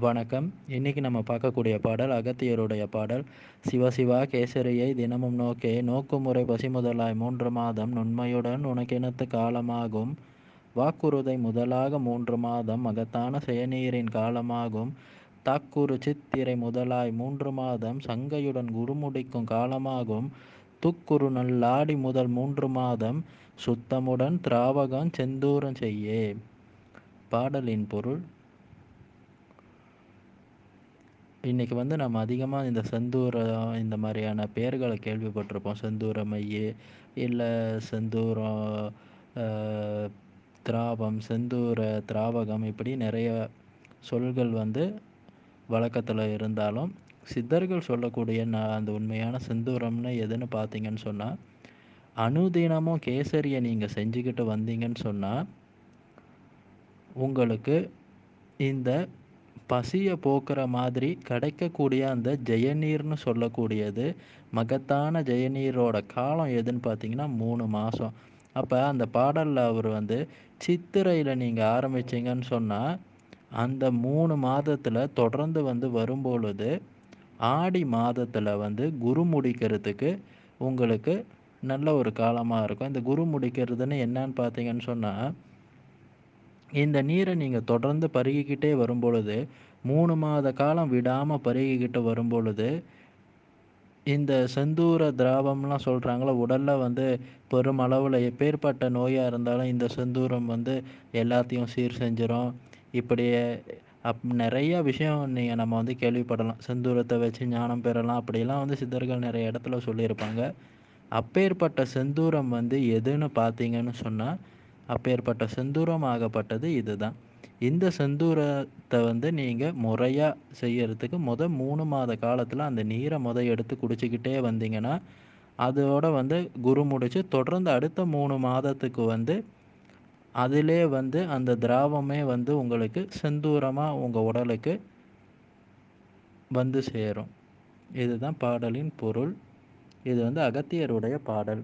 வணக்கம். இன்னைக்கு நம்ம பார்க்கக்கூடிய பாடல் அகத்தியருடைய பாடல் சிவசிவா கேசரியை தினமும் நோக்கே நோக்குமுறை பசிமுதலாய் மூன்று மாதம் நுண்மையுடன் உனக்கெனத்து காலமாகும். வாக்குறுதை முதலாக மூன்று மாதம் மகத்தான செயநீரின் காலமாகும். தாக்குறு சித்திரை முதலாய் மூன்று மாதம் சங்கையுடன் குருமுடிக்கும் காலமாகும். துக்குறு நல்லாடி முதல் மூன்று மாதம் சுத்தமுடன் திராவகம் செந்தூரம் செய்யே. பாடலின் பொருள் இன்றைக்கி வந்து நம்ம அதிகமாக இந்த செந்தூரம் இந்த மாதிரியான பெயர்களை கேள்விப்பட்டிருப்போம். செந்தூர மைய இல்லை செந்தூரம் திராவம் செந்தூர திராவகம் இப்படி நிறைய சொல்கள் வந்து வழக்கத்தில் இருந்தாலும் சித்தர்கள் சொல்லக்கூடிய நான் அந்த உண்மையான செந்தூரம்னு எதுன்னு பார்த்தீங்கன்னு சொன்னால் அனுதினமும் கேசரியை நீங்கள் செஞ்சுக்கிட்டு வந்தீங்கன்னு சொன்னால் உங்களுக்கு இந்த பசியை போக்குற மாதிரி கிடைக்கக்கூடிய அந்த ஜெயநீர்னு சொல்லக்கூடியது மகத்தான ஜெயநீரோட காலம் எதுன்னு பார்த்தீங்கன்னா மூணு மாதம் அப்போ அந்த பாடலில் அவர் வந்து சித்திரையில் நீங்கள் ஆரம்பிச்சிங்கன்னு சொன்னால் அந்த மூணு மாதத்தில் தொடர்ந்து வந்து வரும்பொழுது ஆடி மாதத்தில் வந்து குரு முடிக்கிறதுக்கு உங்களுக்கு நல்ல ஒரு காலமாக இருக்கும். இந்த குரு முடிக்கிறதுன்னு என்னன்னு பார்த்தீங்கன்னு சொன்னால் இந்த நீரை நீங்கள் தொடர்ந்து பருகிக்கிட்டே வரும்பொழுது மூணு மாத காலம் விடாமல் பருகிக்கிட்டு வரும்பொழுது இந்த செந்தூர திராவம்லாம் சொல்கிறாங்கள உடலில் வந்து பெருமளவில் எப்பேற்பட்ட நோயாக இருந்தாலும் இந்த செந்தூரம் வந்து எல்லாத்தையும் சீர் செஞ்சிடும் இப்படியே அப் நிறைய விஷயம் நீங்கள் நம்ம வந்து கேள்விப்படலாம். செந்தூரத்தை வச்சு ஞானம் பெறலாம். அப்படிலாம் வந்து சித்தர்கள் நிறைய இடத்துல சொல்லியிருப்பாங்க. அப்பேற்பட்ட செந்தூரம் வந்து எதுன்னு பார்த்தீங்கன்னு சொன்னால் அப்பேற்பட்ட செந்தூரம் ஆகப்பட்டது இதுதான். இந்த செந்தூரத்தை வந்து நீங்கள் முறையாக செய்யறதுக்கு முத மூணு மாத காலத்தில் அந்த நீரை முத எடுத்து குடிச்சிக்கிட்டே வந்தீங்கன்னா அதோட வந்து குரு முடிச்சு தொடர்ந்து அடுத்த மூணு மாதத்துக்கு வந்து அதிலே வந்து அந்த திராவமே வந்து உங்களுக்கு செந்தூரமாக உங்கள் உடலுக்கு வந்து சேரும். இதுதான் பாடலின் பொருள். இது வந்து அகத்தியருடைய பாடல்.